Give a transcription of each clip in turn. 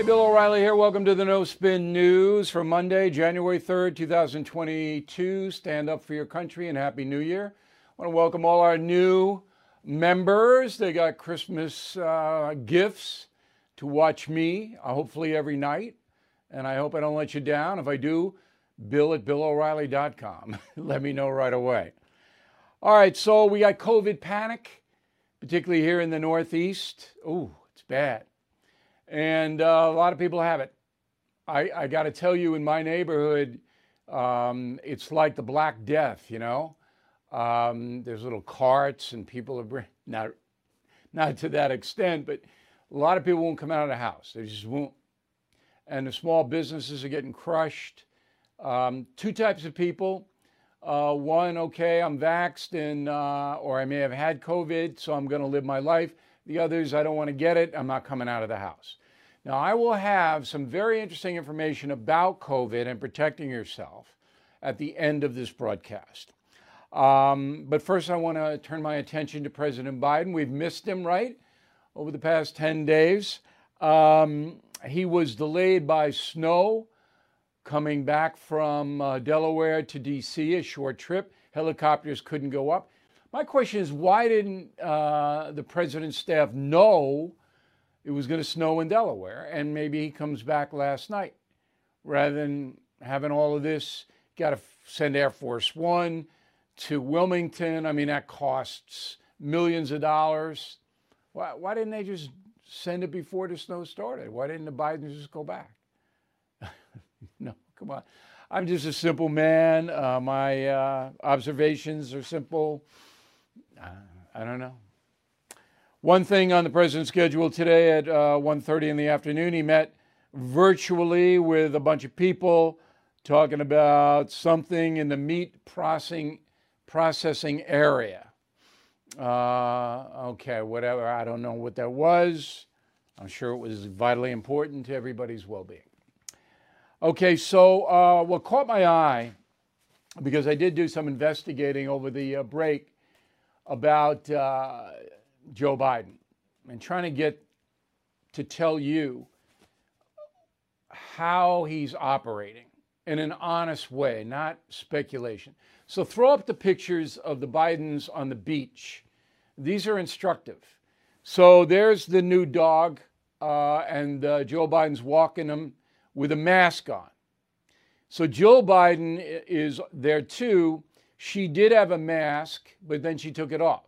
Hey, Bill O'Reilly here. Welcome to the No Spin News for Monday, January 3rd, 2022. Stand up for your country and Happy New Year. I want to welcome all our new members. They got Christmas uh, gifts to watch me, uh, hopefully every night. And I hope I don't let you down. If I do, bill at billo'reilly.com. let me know right away. All right, so we got COVID panic, particularly here in the Northeast. Oh, it's bad. And uh, a lot of people have it. I, I got to tell you, in my neighborhood, um, it's like the Black Death, you know? Um, there's little carts and people are not, not to that extent, but a lot of people won't come out of the house. They just won't. And the small businesses are getting crushed. Um, two types of people. Uh, one, okay, I'm vaxxed and, uh, or I may have had COVID, so I'm going to live my life. The others, I don't want to get it. I'm not coming out of the house. Now, I will have some very interesting information about COVID and protecting yourself at the end of this broadcast. Um, but first, I want to turn my attention to President Biden. We've missed him, right? Over the past 10 days. Um, he was delayed by snow coming back from uh, Delaware to D.C., a short trip. Helicopters couldn't go up. My question is why didn't uh, the president's staff know it was going to snow in Delaware? And maybe he comes back last night rather than having all of this. Got to send Air Force One to Wilmington. I mean, that costs millions of dollars. Why, why didn't they just send it before the snow started? Why didn't the Bidens just go back? no, come on. I'm just a simple man. Uh, my uh, observations are simple. I don't know. One thing on the president's schedule today at uh, 1.30 in the afternoon, he met virtually with a bunch of people talking about something in the meat processing, processing area. Uh, okay, whatever. I don't know what that was. I'm sure it was vitally important to everybody's well being. Okay, so uh, what caught my eye, because I did do some investigating over the uh, break about uh, Joe Biden and trying to get to tell you how he's operating in an honest way, not speculation. So throw up the pictures of the Bidens on the beach. These are instructive. So there's the new dog, uh, and uh, Joe Biden's walking him with a mask on. So Joe Biden is there too. She did have a mask, but then she took it off.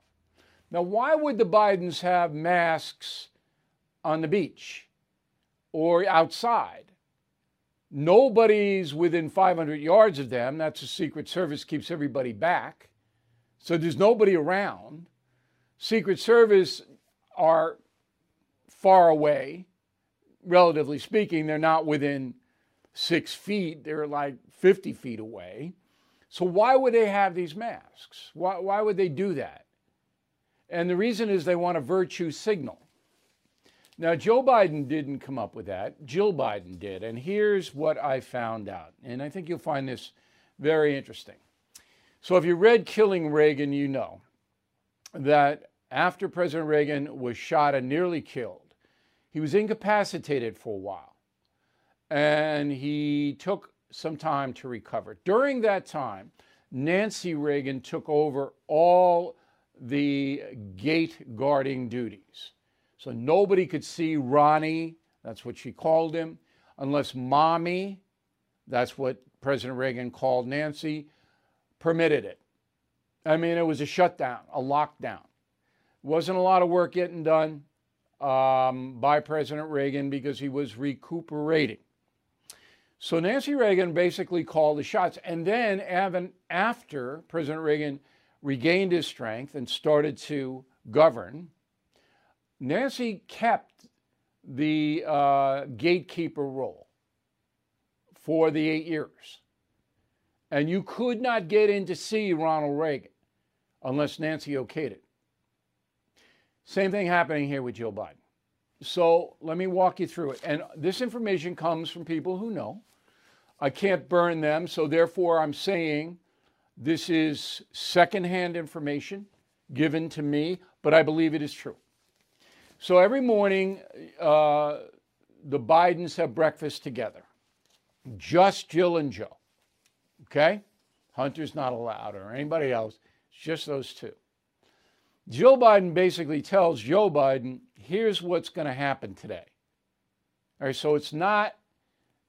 Now, why would the Bidens have masks on the beach or outside? Nobody's within 500 yards of them. That's the Secret Service keeps everybody back. So there's nobody around. Secret Service are far away, relatively speaking. They're not within six feet, they're like 50 feet away. So why would they have these masks? Why, why would they do that? And the reason is they want a virtue signal. Now, Joe Biden didn't come up with that. Jill Biden did. And here's what I found out. And I think you'll find this very interesting. So, if you read Killing Reagan, you know that after President Reagan was shot and nearly killed, he was incapacitated for a while. And he took some time to recover. During that time, Nancy Reagan took over all the gate guarding duties. So nobody could see Ronnie, that's what she called him, unless mommy, that's what President Reagan called Nancy, permitted it. I mean, it was a shutdown, a lockdown. Wasn't a lot of work getting done um, by President Reagan because he was recuperating. So Nancy Reagan basically called the shots. And then, after President Reagan regained his strength and started to govern, Nancy kept the uh, gatekeeper role for the eight years. And you could not get in to see Ronald Reagan unless Nancy okayed it. Same thing happening here with Joe Biden. So let me walk you through it. And this information comes from people who know. I can't burn them, so therefore I'm saying this is secondhand information given to me, but I believe it is true. So every morning, uh, the Bidens have breakfast together. Just Jill and Joe. Okay? Hunter's not allowed or anybody else. It's just those two. Jill Biden basically tells Joe Biden, here's what's going to happen today. All right, so it's not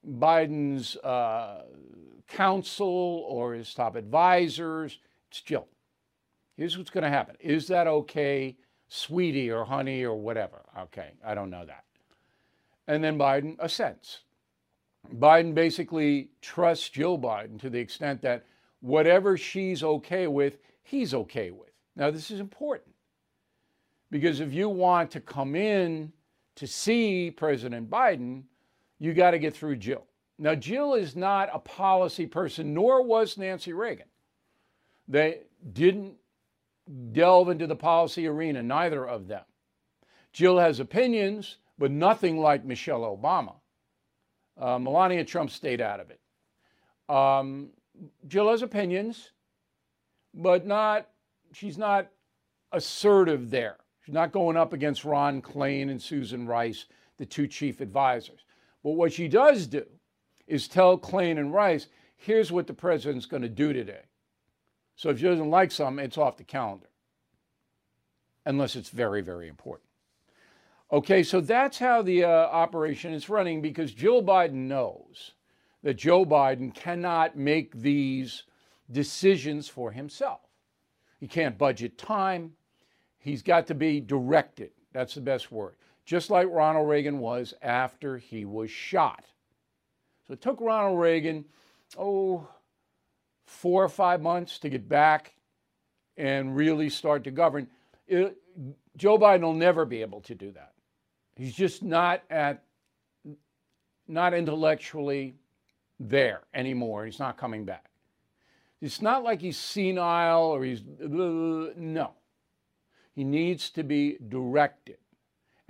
Biden's uh, counsel or his top advisors, it's Jill. Here's what's going to happen. Is that okay, sweetie or honey or whatever? Okay, I don't know that. And then Biden assents. Biden basically trusts Jill Biden to the extent that whatever she's okay with, he's okay with. Now, this is important because if you want to come in to see President Biden, you got to get through Jill. Now, Jill is not a policy person, nor was Nancy Reagan. They didn't delve into the policy arena, neither of them. Jill has opinions, but nothing like Michelle Obama. Uh, Melania Trump stayed out of it. Um, Jill has opinions, but not, she's not assertive there. She's not going up against Ron Klain and Susan Rice, the two chief advisors. But what she does do is tell Klain and Rice, here's what the president's going to do today. So if she doesn't like something, it's off the calendar, unless it's very, very important. Okay, so that's how the uh, operation is running because Jill Biden knows that Joe Biden cannot make these decisions for himself. He can't budget time. He's got to be directed. That's the best word. Just like Ronald Reagan was after he was shot. So it took Ronald Reagan, oh, four or five months to get back and really start to govern. It, Joe Biden will never be able to do that. He's just not at, not intellectually there anymore. He's not coming back. It's not like he's senile or he's, no. He needs to be directed.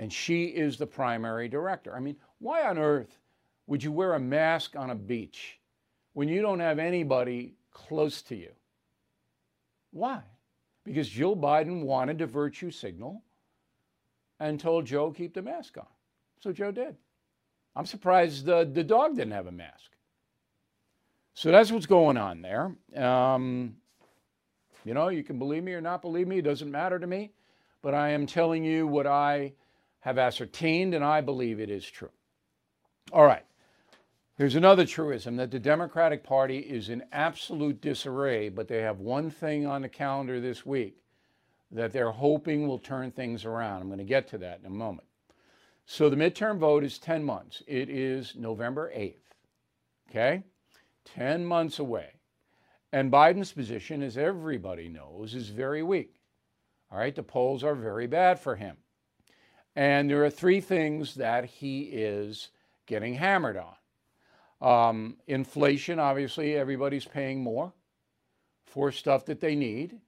And she is the primary director. I mean, why on earth would you wear a mask on a beach when you don't have anybody close to you? Why? Because Jill Biden wanted to virtue signal and told Joe keep the mask on. So Joe did. I'm surprised the, the dog didn't have a mask. So that's what's going on there. Um, you know, you can believe me or not believe me, it doesn't matter to me, but I am telling you what I have ascertained and I believe it is true. All right. Here's another truism that the Democratic Party is in absolute disarray, but they have one thing on the calendar this week that they're hoping will turn things around. I'm going to get to that in a moment. So the midterm vote is 10 months. It is November 8th. Okay? 10 months away. And Biden's position, as everybody knows, is very weak. All right? The polls are very bad for him. And there are three things that he is getting hammered on. Um, inflation, obviously, everybody's paying more for stuff that they need.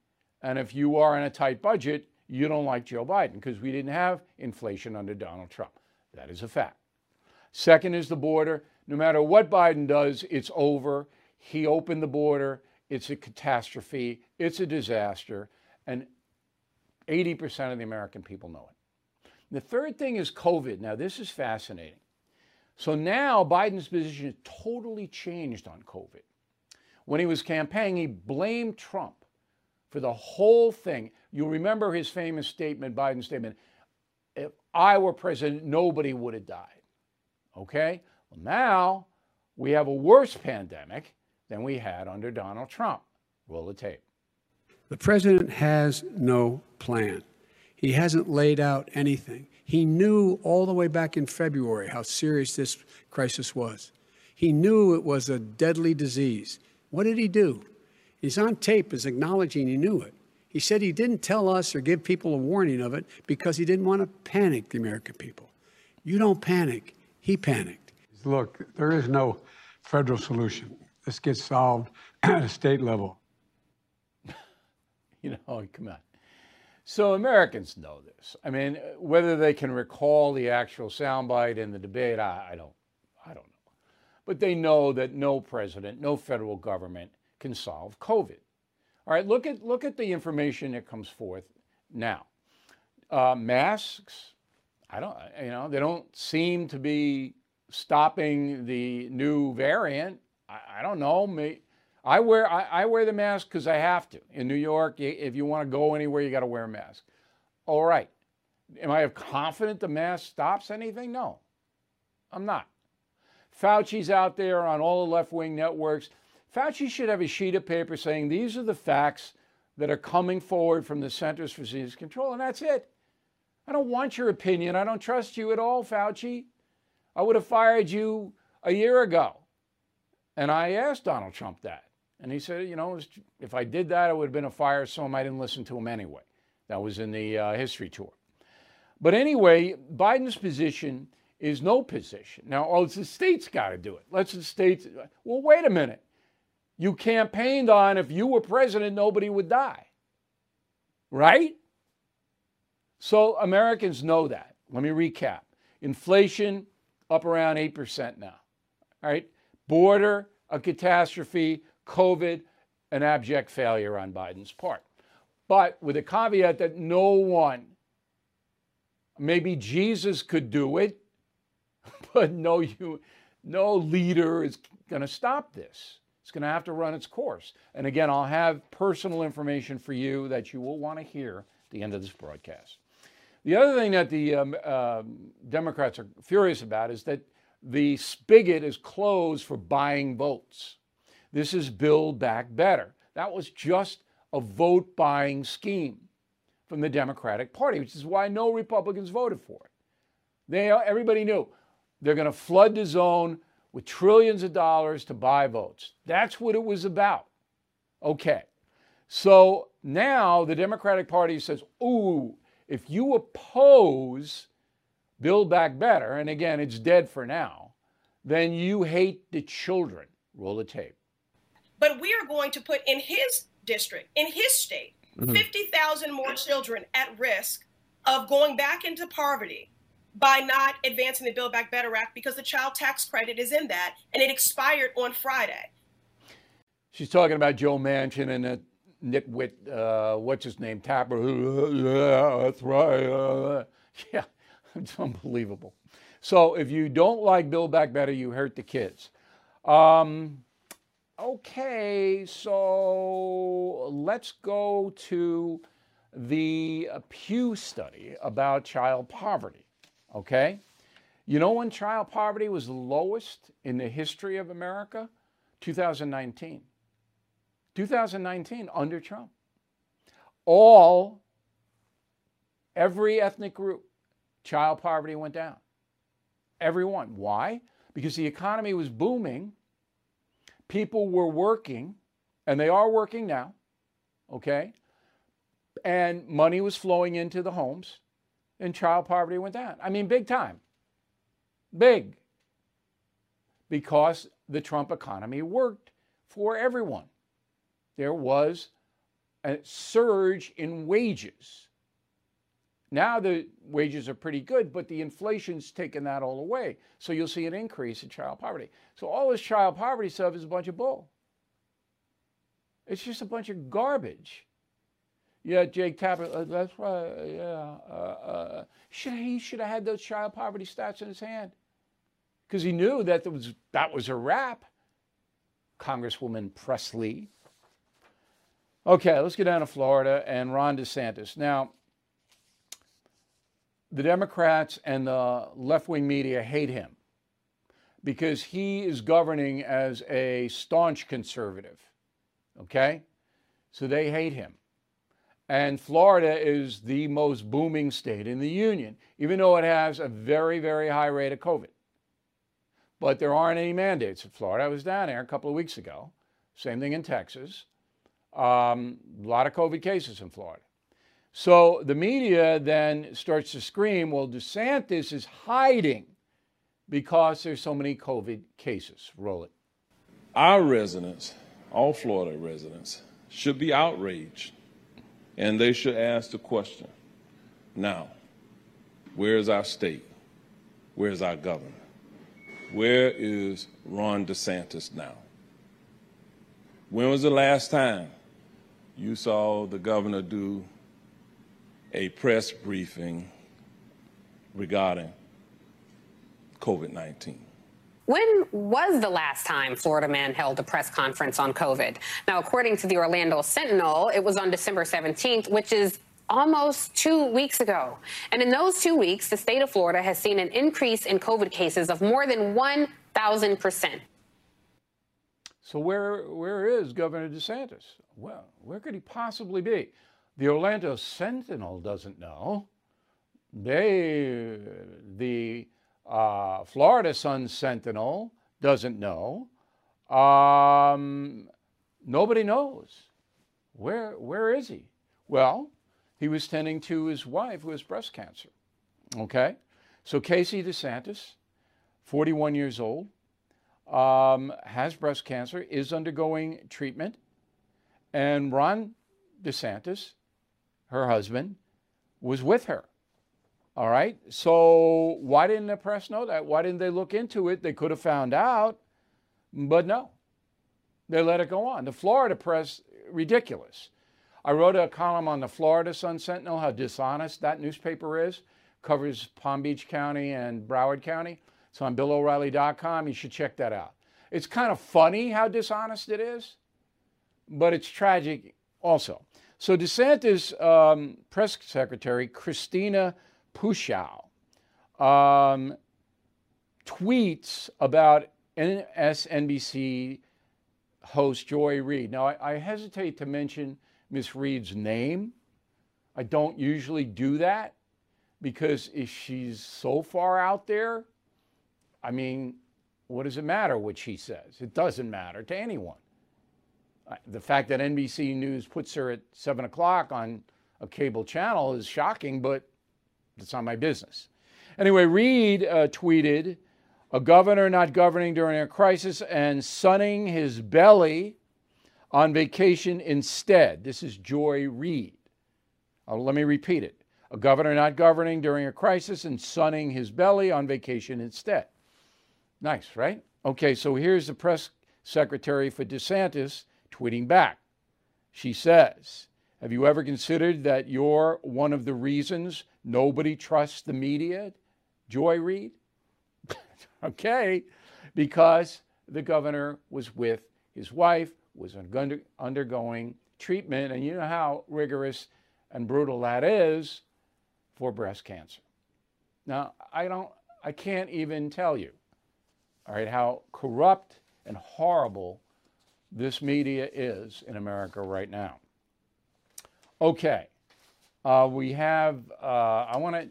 And if you are in a tight budget, you don't like Joe Biden because we didn't have inflation under Donald Trump. That is a fact. Second is the border. No matter what Biden does, it's over. He opened the border. It's a catastrophe. It's a disaster. And 80% of the American people know it. The third thing is COVID. Now, this is fascinating. So now Biden's position has totally changed on COVID. When he was campaigning, he blamed Trump for the whole thing. You'll remember his famous statement, Biden's statement if I were president, nobody would have died. Okay? Well, now we have a worse pandemic than we had under Donald Trump. Roll the tape. The president has no plan. He hasn't laid out anything. He knew all the way back in February how serious this crisis was. He knew it was a deadly disease. What did he do? He's on tape as acknowledging he knew it. He said he didn't tell us or give people a warning of it because he didn't want to panic the American people. You don't panic. He panicked. Look, there is no federal solution. This gets solved at a state level. you know, come on. So Americans know this. I mean, whether they can recall the actual soundbite in the debate, I, I don't, I don't know. But they know that no president, no federal government can solve COVID. All right, look at look at the information that comes forth now. Uh, masks, I don't, you know, they don't seem to be stopping the new variant. I, I don't know. May, I wear I, I wear the mask because I have to. In New York, if you want to go anywhere, you got to wear a mask. All right. Am I confident the mask stops anything? No, I'm not. Fauci's out there on all the left wing networks. Fauci should have a sheet of paper saying these are the facts that are coming forward from the Centers for Disease Control, and that's it. I don't want your opinion. I don't trust you at all, Fauci. I would have fired you a year ago. And I asked Donald Trump that. And he said, you know, if I did that, it would have been a firestorm. I didn't listen to him anyway. That was in the uh, history tour. But anyway, Biden's position is no position. Now, oh, the states got to do it. Let's the states. Well, wait a minute. You campaigned on if you were president, nobody would die. Right? So Americans know that. Let me recap. Inflation up around 8% now. All right. Border, a catastrophe. COVID, an abject failure on Biden's part. But with a caveat that no one, maybe Jesus could do it, but no, you, no leader is going to stop this. It's going to have to run its course. And again, I'll have personal information for you that you will want to hear at the end of this broadcast. The other thing that the um, uh, Democrats are furious about is that the spigot is closed for buying votes. This is Build Back Better. That was just a vote buying scheme from the Democratic Party, which is why no Republicans voted for it. They, everybody knew they're going to flood the zone with trillions of dollars to buy votes. That's what it was about. Okay. So now the Democratic Party says, ooh, if you oppose Build Back Better, and again, it's dead for now, then you hate the children. Roll the tape. But we are going to put in his district, in his state, mm-hmm. 50,000 more children at risk of going back into poverty by not advancing the Build Back Better Act because the child tax credit is in that and it expired on Friday. She's talking about Joe Manchin and the nitwit, uh, what's his name, Tapper. Yeah, that's right. Uh, yeah, it's unbelievable. So if you don't like Build Back Better, you hurt the kids. Um, okay, so let's go to the Pew study about child poverty. Okay? You know when child poverty was lowest in the history of America? 2019. 2019 under Trump. All, every ethnic group, child poverty went down. Everyone. Why? Because the economy was booming, people were working, and they are working now, okay? And money was flowing into the homes, and child poverty went down. I mean, big time. Big. Because the Trump economy worked for everyone there was a surge in wages. Now the wages are pretty good, but the inflation's taken that all away. So you'll see an increase in child poverty. So all this child poverty stuff is a bunch of bull. It's just a bunch of garbage. Yeah, Jake Tapper, uh, that's right. Yeah, uh, uh, should, he should have had those child poverty stats in his hand because he knew that was that was a wrap. Congresswoman Pressley Okay, let's get down to Florida and Ron DeSantis. Now, the Democrats and the left wing media hate him because he is governing as a staunch conservative. Okay? So they hate him. And Florida is the most booming state in the union, even though it has a very, very high rate of COVID. But there aren't any mandates in Florida. I was down there a couple of weeks ago. Same thing in Texas. Um, a lot of COVID cases in Florida. So the media then starts to scream, well, DeSantis is hiding because there's so many COVID cases. Roll it. Our residents, all Florida residents, should be outraged and they should ask the question now, where is our state? Where is our governor? Where is Ron DeSantis now? When was the last time you saw the governor do a press briefing regarding COVID 19. When was the last time Florida man held a press conference on COVID? Now, according to the Orlando Sentinel, it was on December 17th, which is almost two weeks ago. And in those two weeks, the state of Florida has seen an increase in COVID cases of more than 1,000%. So where where is Governor DeSantis? Well, where could he possibly be? The Orlando Sentinel doesn't know. They the uh, Florida Sun Sentinel doesn't know. Um, nobody knows. Where where is he? Well, he was tending to his wife who has breast cancer. Okay, so Casey DeSantis, 41 years old, um, has breast cancer, is undergoing treatment, and Ron DeSantis, her husband, was with her. All right. So why didn't the press know that? Why didn't they look into it? They could have found out, but no. They let it go on. The Florida press, ridiculous. I wrote a column on the Florida Sun Sentinel, how dishonest that newspaper is. Covers Palm Beach County and Broward County. It's on BillO'Reilly.com. You should check that out. It's kind of funny how dishonest it is, but it's tragic also. So DeSantis um, press secretary Christina Pushaw um, tweets about MSNBC host Joy Reid. Now, I, I hesitate to mention Miss Reid's name. I don't usually do that because if she's so far out there, I mean, what does it matter what she says? It doesn't matter to anyone. The fact that NBC News puts her at 7 o'clock on a cable channel is shocking, but it's not my business. Anyway, Reid uh, tweeted a governor not governing during a crisis and sunning his belly on vacation instead. This is Joy Reid. Uh, let me repeat it. A governor not governing during a crisis and sunning his belly on vacation instead. Nice, right? Okay, so here's the press secretary for DeSantis tweeting back. She says, Have you ever considered that you're one of the reasons nobody trusts the media? Joy Reid? okay, because the governor was with his wife, was under, undergoing treatment, and you know how rigorous and brutal that is for breast cancer. Now, I don't, I can't even tell you all right, how corrupt and horrible this media is in America right now. Okay, uh, we have, uh, I want to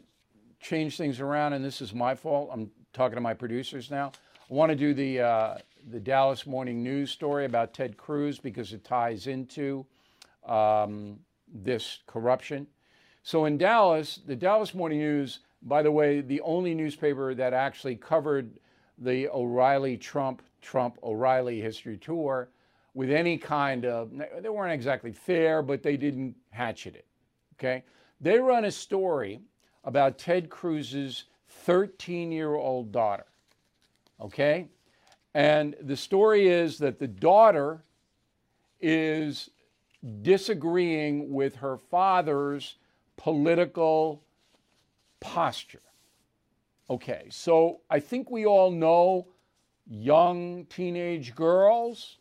change things around, and this is my fault. I'm talking to my producers now. I want to do the, uh, the Dallas Morning News story about Ted Cruz because it ties into um, this corruption. So in Dallas, the Dallas Morning News, by the way, the only newspaper that actually covered the O'Reilly Trump, Trump O'Reilly history tour with any kind of, they weren't exactly fair, but they didn't hatchet it. Okay? They run a story about Ted Cruz's 13 year old daughter. Okay? And the story is that the daughter is disagreeing with her father's political posture. Okay, so I think we all know young teenage girls.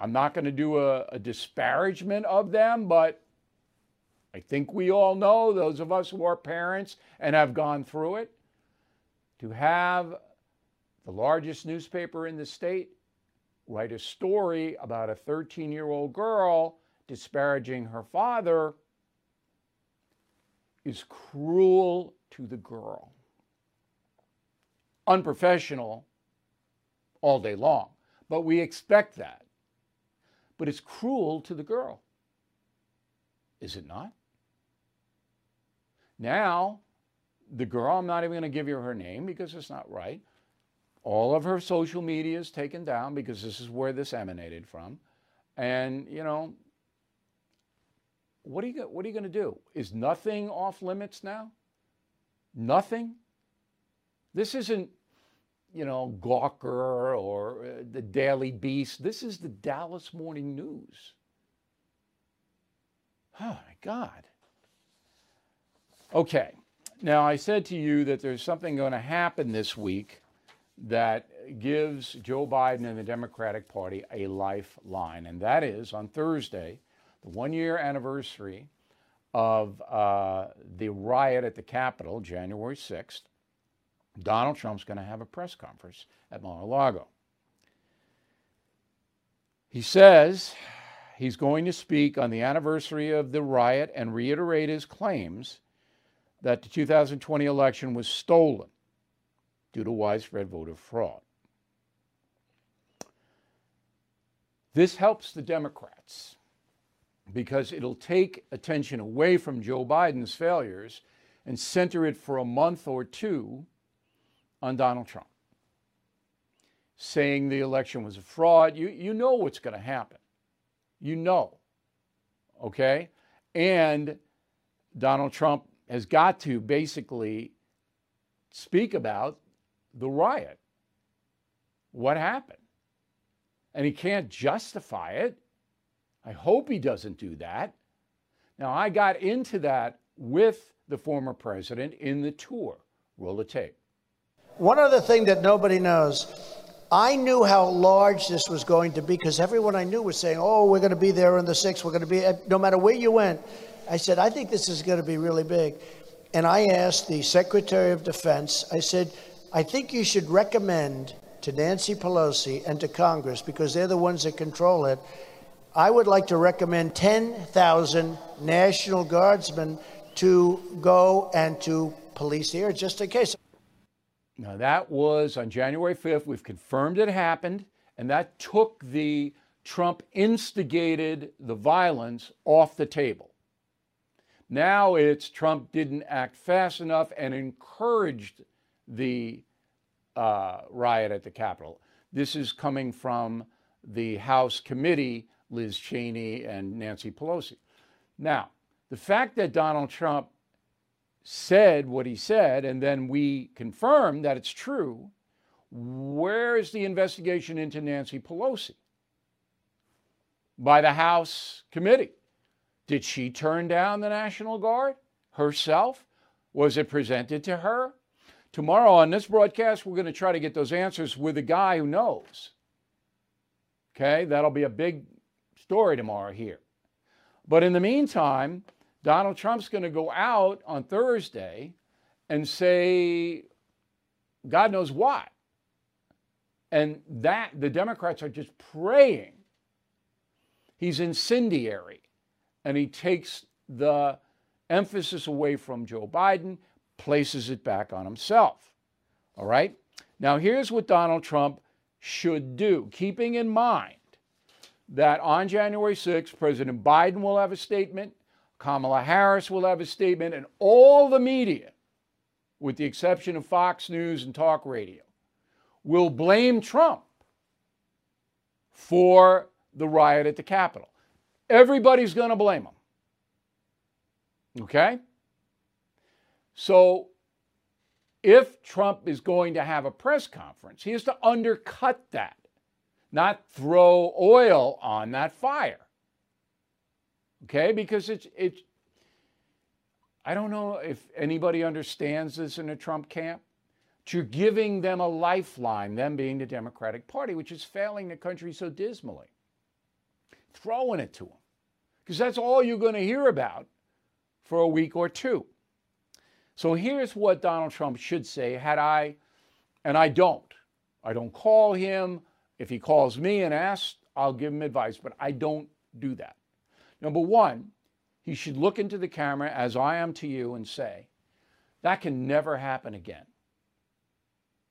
I'm not going to do a, a, disparagement of them, but I think we all know, those of us who are parents and have gone through it, to have the largest newspaper in the state write a story about a 13 year old girl disparaging her father is cruel to the girl. Unprofessional all day long, but we expect that. But it's cruel to the girl. Is it not? Now, the girl, I'm not even going to give you her name because it's not right. All of her social media is taken down because this is where this emanated from. And, you know, what are you, what are you going to do? Is nothing off limits now? Nothing? This isn't, you know, Gawker or uh, the Daily Beast. This is the Dallas Morning News. Oh, my God. Okay. Now, I said to you that there's something going to happen this week that gives Joe Biden and the Democratic Party a lifeline, and that is on Thursday, the one year anniversary of uh, the riot at the Capitol, January 6th. Donald Trump's going to have a press conference at Mar a Lago. He says he's going to speak on the anniversary of the riot and reiterate his claims that the 2020 election was stolen due to widespread voter fraud. This helps the Democrats because it'll take attention away from Joe Biden's failures and center it for a month or two on Donald Trump. Saying the election was a fraud, you, you know what's going to happen. You know. Okay? And Donald Trump has got to basically speak about the riot. What happened? And he can't justify it. I hope he doesn't do that. Now, I got into that with the former president in the tour. Roll the tape. One other thing that nobody knows I knew how large this was going to be because everyone I knew was saying, oh, we're going to be there on the 6th. We're going to be, no matter where you went, I said, I think this is going to be really big. And I asked the Secretary of Defense, I said, I think you should recommend to Nancy Pelosi and to Congress, because they're the ones that control it, I would like to recommend 10,000 National Guardsmen to go and to police here just in case. Now, that was on January 5th. We've confirmed it happened, and that took the Trump instigated the violence off the table. Now it's Trump didn't act fast enough and encouraged the uh, riot at the Capitol. This is coming from the House committee, Liz Cheney and Nancy Pelosi. Now, the fact that Donald Trump said what he said, and then we confirm that it's true, where is the investigation into Nancy Pelosi? By the House committee. Did she turn down the National Guard herself? Was it presented to her? Tomorrow on this broadcast, we're going to try to get those answers with a guy who knows. Okay, that'll be a big story tomorrow here. But in the meantime, Donald Trump's going to go out on Thursday and say, God knows what. And that the Democrats are just praying. He's incendiary and he takes the emphasis away from Joe Biden, places it back on himself. All right? Now, here's what Donald Trump should do, keeping in mind that on January 6th, President Biden will have a statement, Kamala Harris will have a statement, and all the media, with the exception of Fox News and talk radio, will blame Trump for the riot at the Capitol. Everybody's going to blame him. Okay? So if Trump is going to have a press conference, he has to undercut that, not throw oil on that fire. Okay? Because it's it's I don't know if anybody understands this in the Trump camp. You're giving them a lifeline, them being the Democratic Party, which is failing the country so dismally. Throwing it to them because that's all you're going to hear about for a week or two. So here's what Donald Trump should say had I, and I don't. I don't call him. If he calls me and asks, I'll give him advice, but I don't do that. Number one, he should look into the camera as I am to you and say, that can never happen again.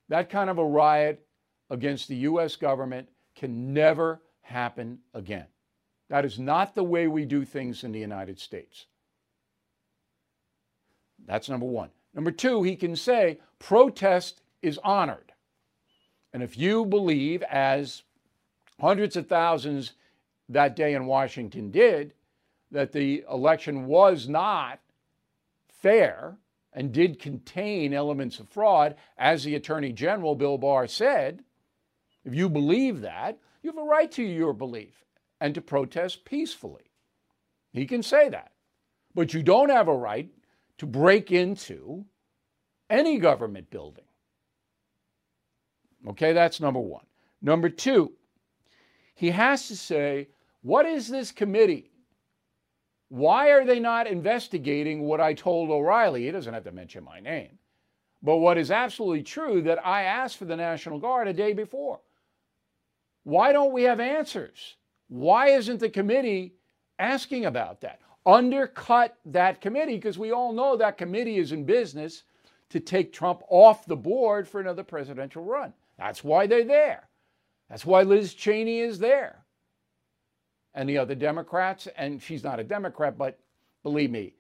That kind of a riot against the U.S. government can never happen again. That is not the way we do things in the United States. That's number one. Number two, he can say protest is honored. And if you believe, as hundreds of thousands that day in Washington did, that the election was not fair and did contain elements of fraud, as the Attorney General Bill Barr said, if you believe that, you have a right to your belief and to protest peacefully. He can say that. But you don't have a right to break into any government building. Okay, that's number one. Number two, he has to say, what is this committee? Why are they not investigating what I told O'Reilly? He doesn't have to mention my name. But what is absolutely true that I asked for the National Guard a day before. Why don't we have answers? Why isn't the committee asking about that? Undercut that committee because we all know that committee is in business to take Trump off the board for another presidential run. That's why they're there. That's why Liz Cheney is there. And the other Democrats, and she's not a Democrat, but believe me,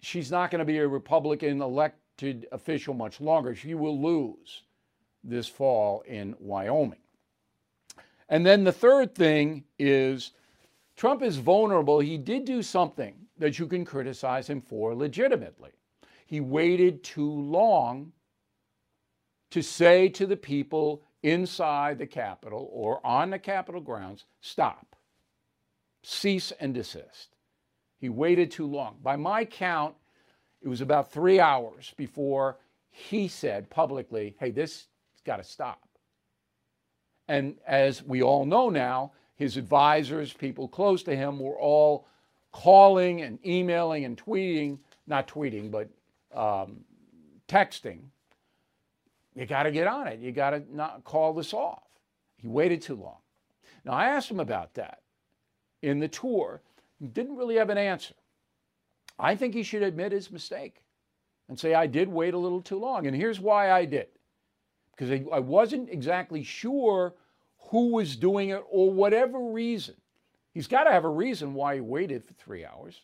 she's not going to be a Republican elected official much longer. She will lose this fall in Wyoming. And then the third thing is Trump is vulnerable. He did do something that you can criticize him for legitimately. He waited too long to say to the people inside the Capitol or on the Capitol grounds, stop, cease and desist. He waited too long. By my count, it was about three hours before he said publicly, hey, this has got to stop. And as we all know now, his advisors, people close to him, were all calling and emailing and tweeting, not tweeting, but um, texting you got to get on it. You got to not call this off. He waited too long. Now, I asked him about that in the tour. Didn't really have an answer. I think he should admit his mistake and say, I did wait a little too long. And here's why I did because I, wasn't exactly sure who was doing it or whatever reason. He's got to have a reason why he waited for three hours.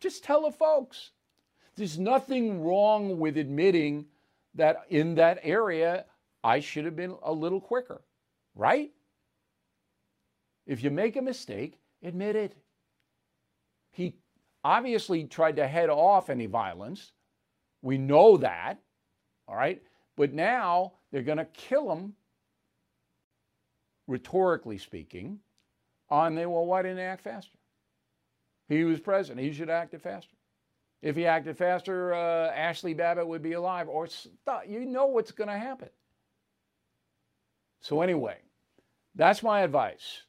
Just tell the folks. There's nothing wrong with admitting that in that area, I should have been a little quicker, right? If you make a mistake, admit it. He obviously tried to head off any violence. We know that, all right? But now they're going to kill him, rhetorically speaking, on the, well, why didn't they act faster? He was president. He should have acted faster. If he acted faster, uh, Ashli Babbitt would be alive, or you know what's going to happen. So, anyway, that's my advice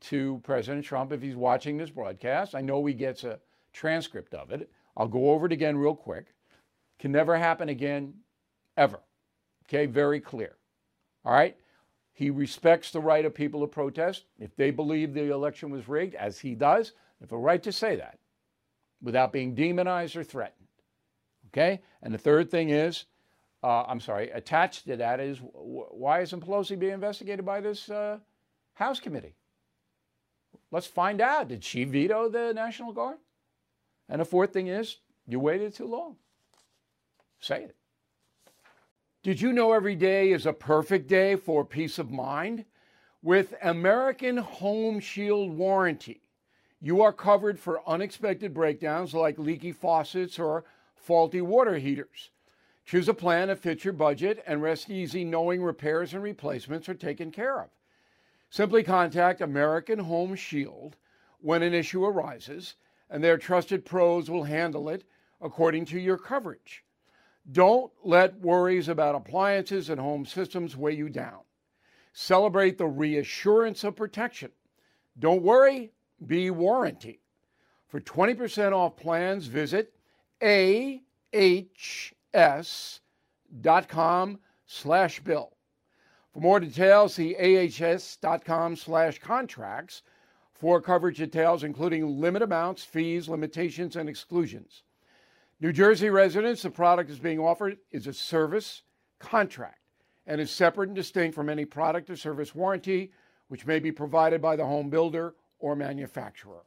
to President Trump if he's watching this broadcast. I know he gets a transcript of it. I'll go over it again real quick. Can never happen again, ever. Okay, very clear. All right? He respects the right of people to protest. If they believe the election was rigged, as he does, they have a right to say that without being demonized or threatened. Okay? And the third thing is, uh, I'm sorry, attached to that is why isn't Pelosi being investigated by this uh, House committee? Let's find out. Did she veto the National Guard? And the fourth thing is, you waited too long. Say it. Did you know every day is a perfect day for peace of mind? With American Home Shield Warranty you are covered for unexpected breakdowns like leaky faucets or faulty water heaters. Choose a plan that fits your budget and rest easy knowing repairs and replacements are taken care of. Simply contact American Home Shield when an issue arises, and their trusted pros will handle it according to your coverage. Don't let worries about appliances and home systems weigh you down. Celebrate the reassurance of protection. Don't worry, be warranty. For 20% off plans, visit ahs.com slash bill. For more details, see ahs.com slash contracts for coverage details, including limit amounts, fees, limitations, and exclusions. New Jersey residents, the product is being offered is a service contract and is separate and distinct from any product or service warranty, which may be provided by the home builder or manufacturer.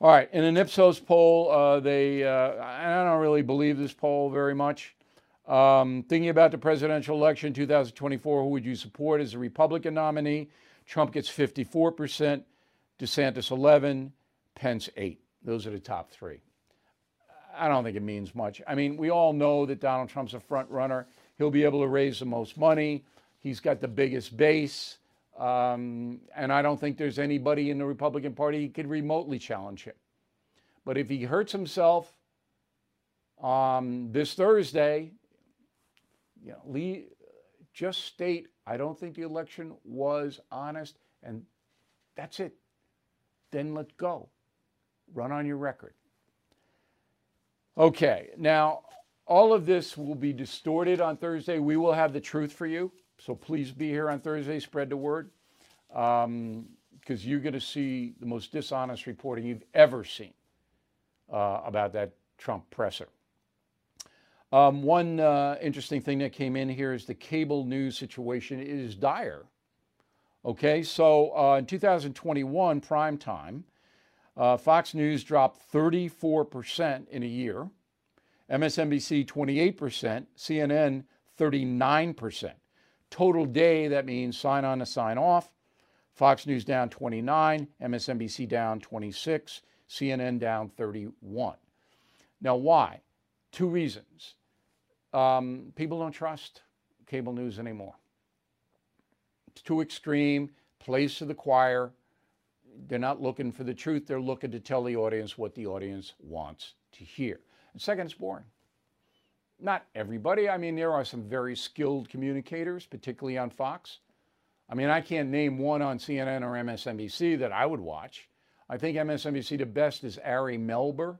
All right, in an Ipsos poll, uh, they, uh, I don't really believe this poll very much. Um, thinking about the presidential election 2024, who would you support as a Republican nominee? Trump gets 54%, DeSantis 11, Pence 8. Those are the top three. I don't think it means much. I mean, we all know that Donald Trump's a front runner. He'll be able to raise the most money. He's got the biggest base. Um, and I don't think there's anybody in the Republican Party who could remotely challenge him. But if he hurts himself, um, this Thursday, you know, just state I don't think the election was honest, and that's it. Then let go. Run on your record. Okay, now all of this will be distorted on Thursday. We will have the truth for you, so please be here on Thursday. Spread the word, because um, you're going to see the most dishonest reporting you've ever seen uh, about that Trump presser. Um, one uh, interesting thing that came in here is the cable news situation is dire. Okay, so uh, in 2021, prime time, uh, Fox News dropped 34% in a year, MSNBC 28%, CNN 39%. Total day, that means sign on to sign off. Fox News down 29, MSNBC down 26, CNN down 31. Now, why? Two reasons. Um, people don't trust cable news anymore. It's too extreme, plays to the choir. They're not looking for the truth, they're looking to tell the audience what the audience wants to hear. And second, it's boring. Not everybody. I mean, there are some very skilled communicators, particularly on Fox. I mean, I can't name one on CNN or MSNBC that I would watch. I think MSNBC the best is Ari Melber.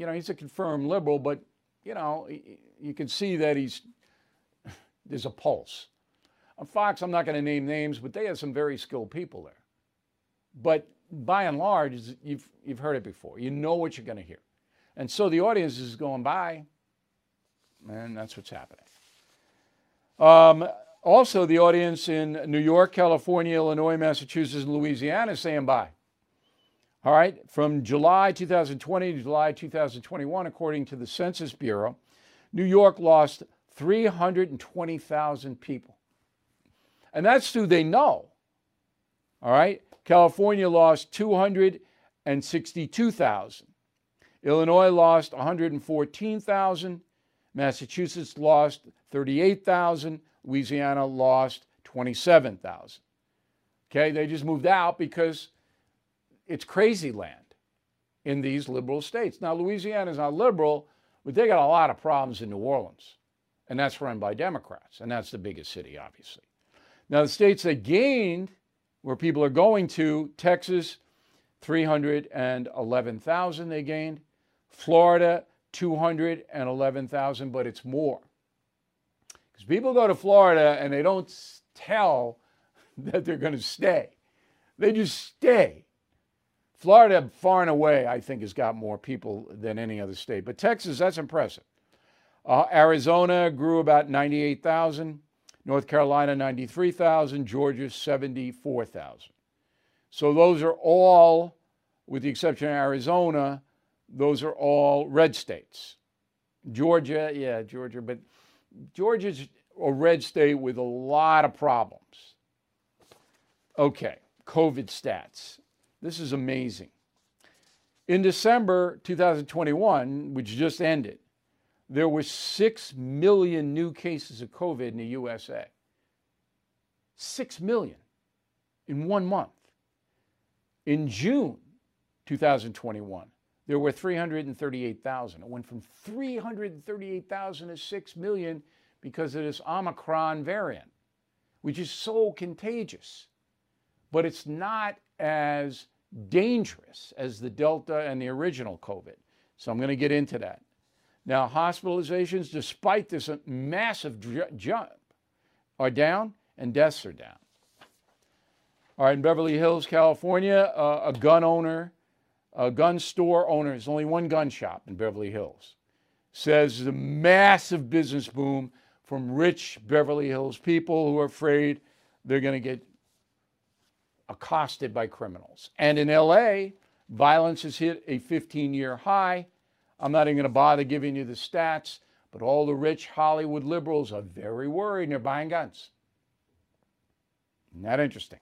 You know, he's a confirmed liberal, but you know, you can see that he's there's a pulse. On Fox, I'm not going to name names, but they have some very skilled people there. But by and large, you've you've heard it before. You know what you're going to hear, and so the audience is going by, and that's what's happening. Um, also, the audience in New York, California, Illinois, Massachusetts, and Louisiana is saying bye. All right, from July 2020 to July 2021, according to the Census Bureau, New York lost 320,000 people. And that's who they know. All right, California lost 262,000. Illinois lost 114,000. Massachusetts lost 38,000. Louisiana lost 27,000. Okay, they just moved out because it's crazy land in these liberal states. Now, Louisiana is not liberal, but they got a lot of problems in New Orleans, and that's run by Democrats, and that's the biggest city, obviously. Now, the states that gained, where people are going to, Texas, 311,000 they gained, Florida, 211,000, but it's more. Because people go to Florida and they don't tell that they're going to stay, they just stay. Florida, far and away, I think, has got more people than any other state. But Texas, that's impressive. Uh, Arizona grew about 98,000. North Carolina, 93,000. Georgia, 74,000. So those are all, with the exception of Arizona, those are all red states. Georgia, yeah, Georgia, but Georgia's a red state with a lot of problems. Okay, COVID stats. This is amazing. In December 2021, which just ended, there were 6 million new cases of COVID in the USA. 6 million in one month. In June 2021, there were 338,000. It went from 338,000 to 6 million because of this Omicron variant, which is so contagious. But it's not as dangerous as the Delta and the original COVID. So I'm going to get into that. Now, hospitalizations, despite this massive jump, are down and deaths are down. All right, in Beverly Hills, California, uh, a gun owner, a gun store owner, there's only one gun shop in Beverly Hills, says the massive business boom from rich Beverly Hills people who are afraid they're going to get accosted by criminals. And in LA, violence has hit a 15 year high. I'm not even going to bother giving you the stats, but all the rich Hollywood liberals are very worried and they're buying guns. That interesting?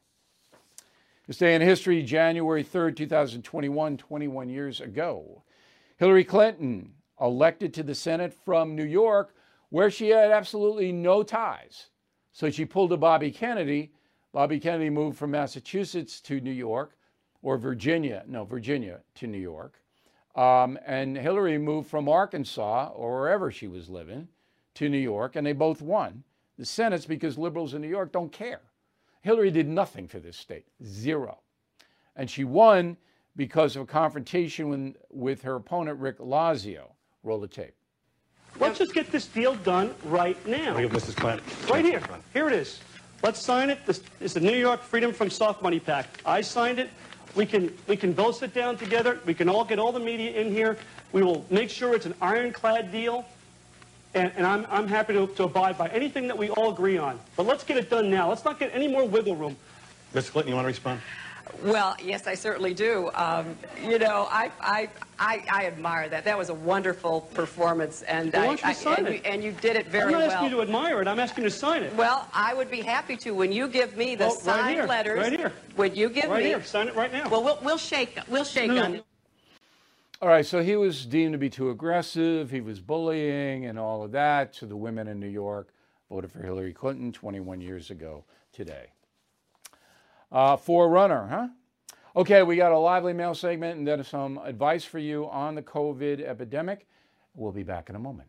This day in history, January 3rd, 2021, 21 years ago, Hillary Clinton elected to the Senate from New York, where she had absolutely no ties. So she pulled a Bobby Kennedy Bobby Kennedy moved from Massachusetts to New York, or Virginia, no, Virginia to New York. Um, and Hillary moved from Arkansas or wherever she was living to New York, and they both won the Senate's because liberals in New York don't care. Hillary did nothing for this state, zero. And she won because of a confrontation with, with her opponent, Rick Lazio. Roll the tape. Let's just get this deal done right now. Look at Mrs. Clinton. Right here. Here it is. Let's sign it. This is the New York Freedom from Soft Money Pact. I signed it. We can we can both sit down together. We can all get all the media in here. We will make sure it's an ironclad deal. And, and I'm, I'm happy to, to abide by anything that we all agree on. But let's get it done now. Let's not get any more wiggle room. Mr. Clinton, you want to respond? Well, yes, I certainly do. Um, you know, I, I, I, I, admire that. That was a wonderful performance, and well, I, I and, you, and, you, did it very well. I'm not asking you to admire it. I'm asking you to sign it. Well, I would be happy to when you give me the well, signed right here, letters. Right here. Would you give right me? Right here. Sign it right now. Well, we'll, we'll shake. We'll shake no, on it. All right, so he was deemed to be too aggressive. He was bullying and all of that. So the women in New York voted for Hillary Clinton 21 years ago today. Uh, Forerunner, huh? Okay, we got a lively mail segment and then some advice for you on the COVID epidemic. We'll be back in a moment.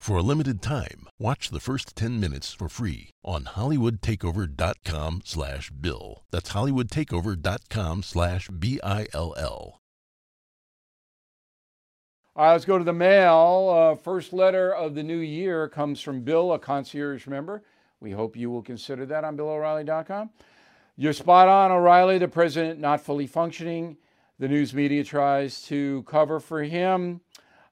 For a limited time, watch the first 10 minutes for free on hollywoodtakeover.com slash bill. That's hollywoodtakeover.com slash B-I-L-L. All right, let's go to the mail. Uh, first letter of the new year comes from Bill, a concierge member. We hope you will consider that on BillO'Reilly.com. You're spot on, O'Reilly, the president not fully functioning. The news media tries to cover for him.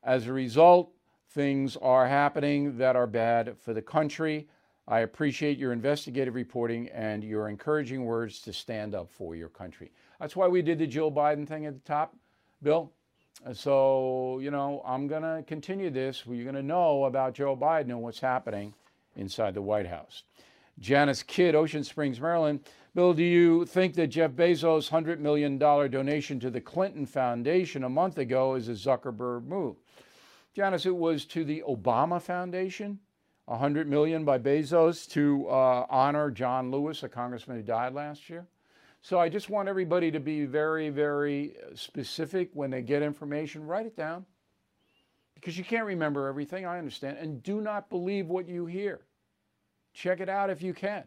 As a result, things are happening that are bad for the country. I appreciate your investigative reporting and your encouraging words to stand up for your country. That's why we did the Jill Biden thing at the top, Bill. Uh, so, you know, I'm going to continue this. You're going to know about Joe Biden and what's happening inside the White House. Janice Kidd, Ocean Springs, Maryland. Bill, do you think that Jeff Bezos' $100 million donation to the Clinton Foundation a month ago is a Zuckerberg move? Janice, it was to the Obama Foundation, 100 million by Bezos to uh, honor John Lewis, a congressman who died last year. So I just want everybody to be very, very specific when they get information. Write it down because you can't remember everything. I understand. And do not believe what you hear. Check it out if you can.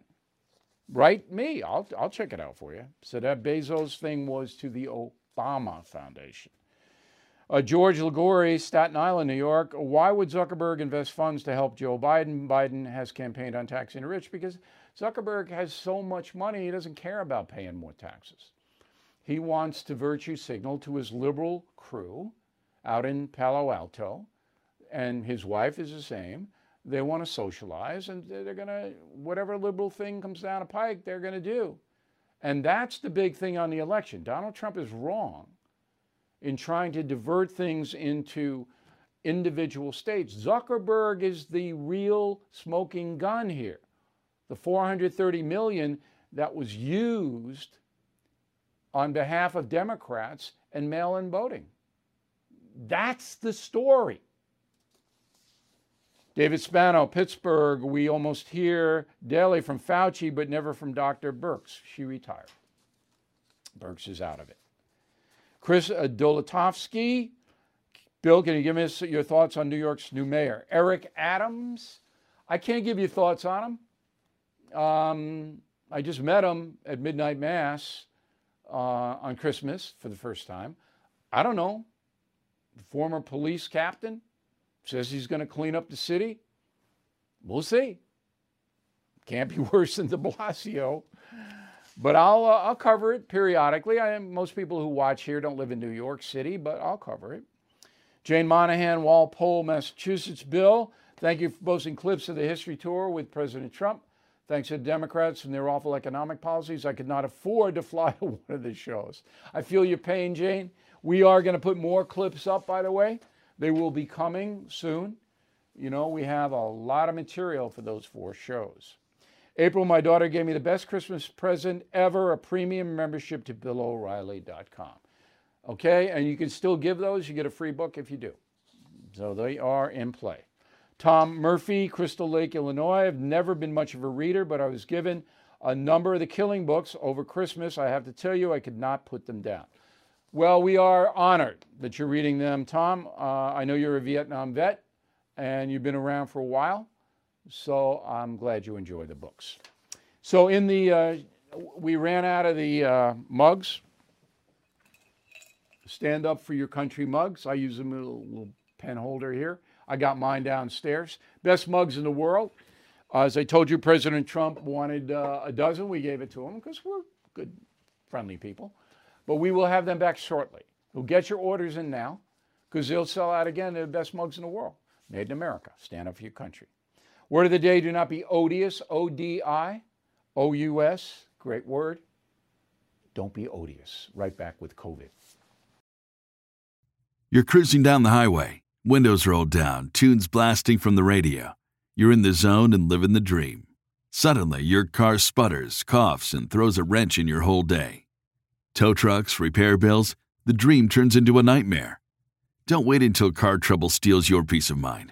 Write me. I'll, I'll check it out for you. So that Bezos thing was to the Obama Foundation. Uh, George Ligori, Staten Island, New York. Why would Zuckerberg invest funds to help Joe Biden? Biden has campaigned on taxing the rich because Zuckerberg has so much money, he doesn't care about paying more taxes. He wants to virtue signal to his liberal crew out in Palo Alto, and his wife is the same, They want to socialize, and they're going to, whatever liberal thing comes down a pike, they're going to do. And that's the big thing on the election. Donald Trump is wrong in trying to divert things into individual states. Zuckerberg is the real smoking gun here. The 430 million that was used on behalf of Democrats and mail in voting. That's the story. David Spano, Pittsburgh, we almost hear daily from Fauci, but never from Dr. Birx. She retired. Birx is out of it. Chris Dolatovsky, Bill, can you give us your thoughts on New York's new mayor? Eric Adams, I can't give you thoughts on him. Um, I just met him at midnight mass uh, on Christmas for the first time. I don't know. The Former police captain says he's going to clean up the city. We'll see. Can't be worse than De Blasio. But I'll, uh, I'll cover it periodically. I, most people who watch here don't live in New York City, but I'll cover it. Jane Monahan, Walpole, Massachusetts. Bill, thank you for posting clips of the history tour with President Trump. Thanks to the Democrats and their awful economic policies, I could not afford to fly to one of the shows. I feel your pain, Jane. We are going to put more clips up, by the way. They will be coming soon. You know, we have a lot of material for those four shows. April, my daughter gave me the best Christmas present ever a premium membership to BillO'Reilly.com. Okay, and you can still give those. You get a free book if you do. So they are in play. Tom Murphy, Crystal Lake, Illinois. I've never been much of a reader, but I was given a number of the killing books over Christmas. I have to tell you, I could not put them down. Well, we are honored that you're reading them, Tom. Uh, I know you're a Vietnam vet and you've been around for a while, so I'm glad you enjoy the books. So, in the, uh, we ran out of the uh, mugs. Stand up for your country mugs. I use them in a little, little pen holder here. I got mine downstairs. Best mugs in the world. Uh, as I told you, President Trump wanted uh, a dozen. We gave it to him because we're good, friendly people. But we will have them back shortly. We'll get your orders in now because they'll sell out again. They're the best mugs in the world. Made in America. Stand up for your country. Word of the day do not be odious. O D I O U S. Great word. Don't be odious. Right back with COVID. You're cruising down the highway, windows rolled down, tunes blasting from the radio. You're in the zone and living the dream. Suddenly, your car sputters, coughs, and throws a wrench in your whole day. Tow trucks, repair bills, the dream turns into a nightmare. Don't wait until car trouble steals your peace of mind.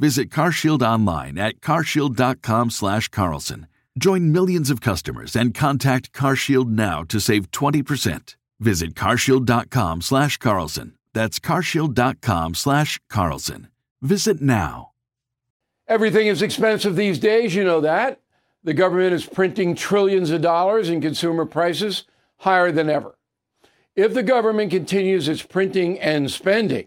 Visit CarShield online at carshield.com/carlson. Join millions of customers and contact CarShield now to save 20%. Visit carshield.com/carlson. That's carshield.com/carlson. Visit now. Everything is expensive these days, you know that. The government is printing trillions of dollars and consumer prices higher than ever. If the government continues its printing and spending,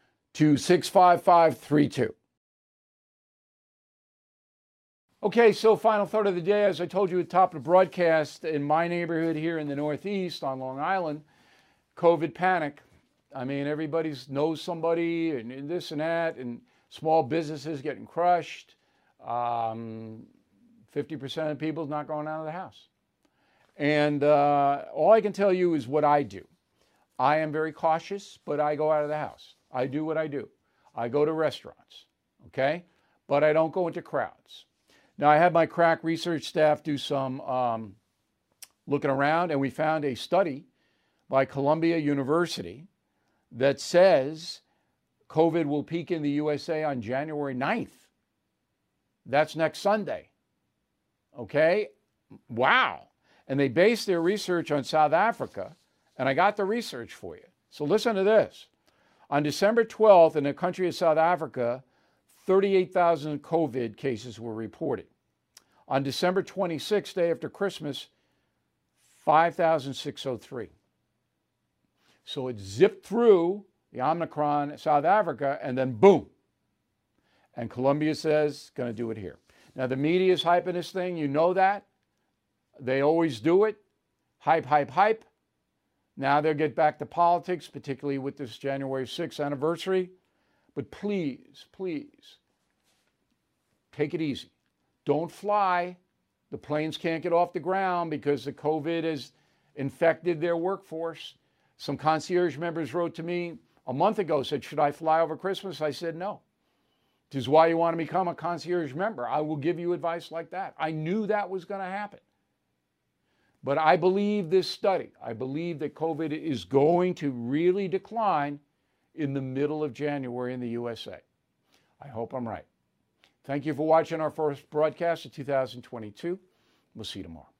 to 65532. Okay, so final thought of the day, as I told you at the top of the broadcast, in my neighborhood here in the Northeast on Long Island, COVID panic. I mean, everybody knows somebody and, and, this and that, and small businesses getting crushed. Um, 50% of people not going out of the house. And uh, all I can tell you is what I do. I am very cautious, but I go out of the house. I do what I do. I go to restaurants, okay? But I don't go into crowds. Now, I had my crack research staff do some um, looking around, and we found a study by Columbia University that says COVID will peak in the USA on January 9th. That's next Sunday. Okay? Wow. And they based their research on South Africa, and I got the research for you. So listen to this. On December 12th, in the country of South Africa, 38,000 COVID cases were reported. On December 26th, day after Christmas, 5,603. So it zipped through the Omicron South Africa and then boom. And Columbia says, going to do it here. Now, the media is hyping this thing. You know that. They always do it. Hype, hype, hype. Now they'll get back to politics, particularly with this January 6th anniversary. But please, please, take it easy. Don't fly. The planes can't get off the ground because the COVID has infected their workforce. Some concierge members wrote to me a month ago, said, Should I fly over Christmas? I said, No. This is why you want to become a concierge member. I will give you advice like that. I knew that was going to happen. But I believe this study, I believe that COVID is going to really decline in the middle of January in the USA. I hope I'm right. Thank you for watching our first broadcast of 2022. We'll see you tomorrow.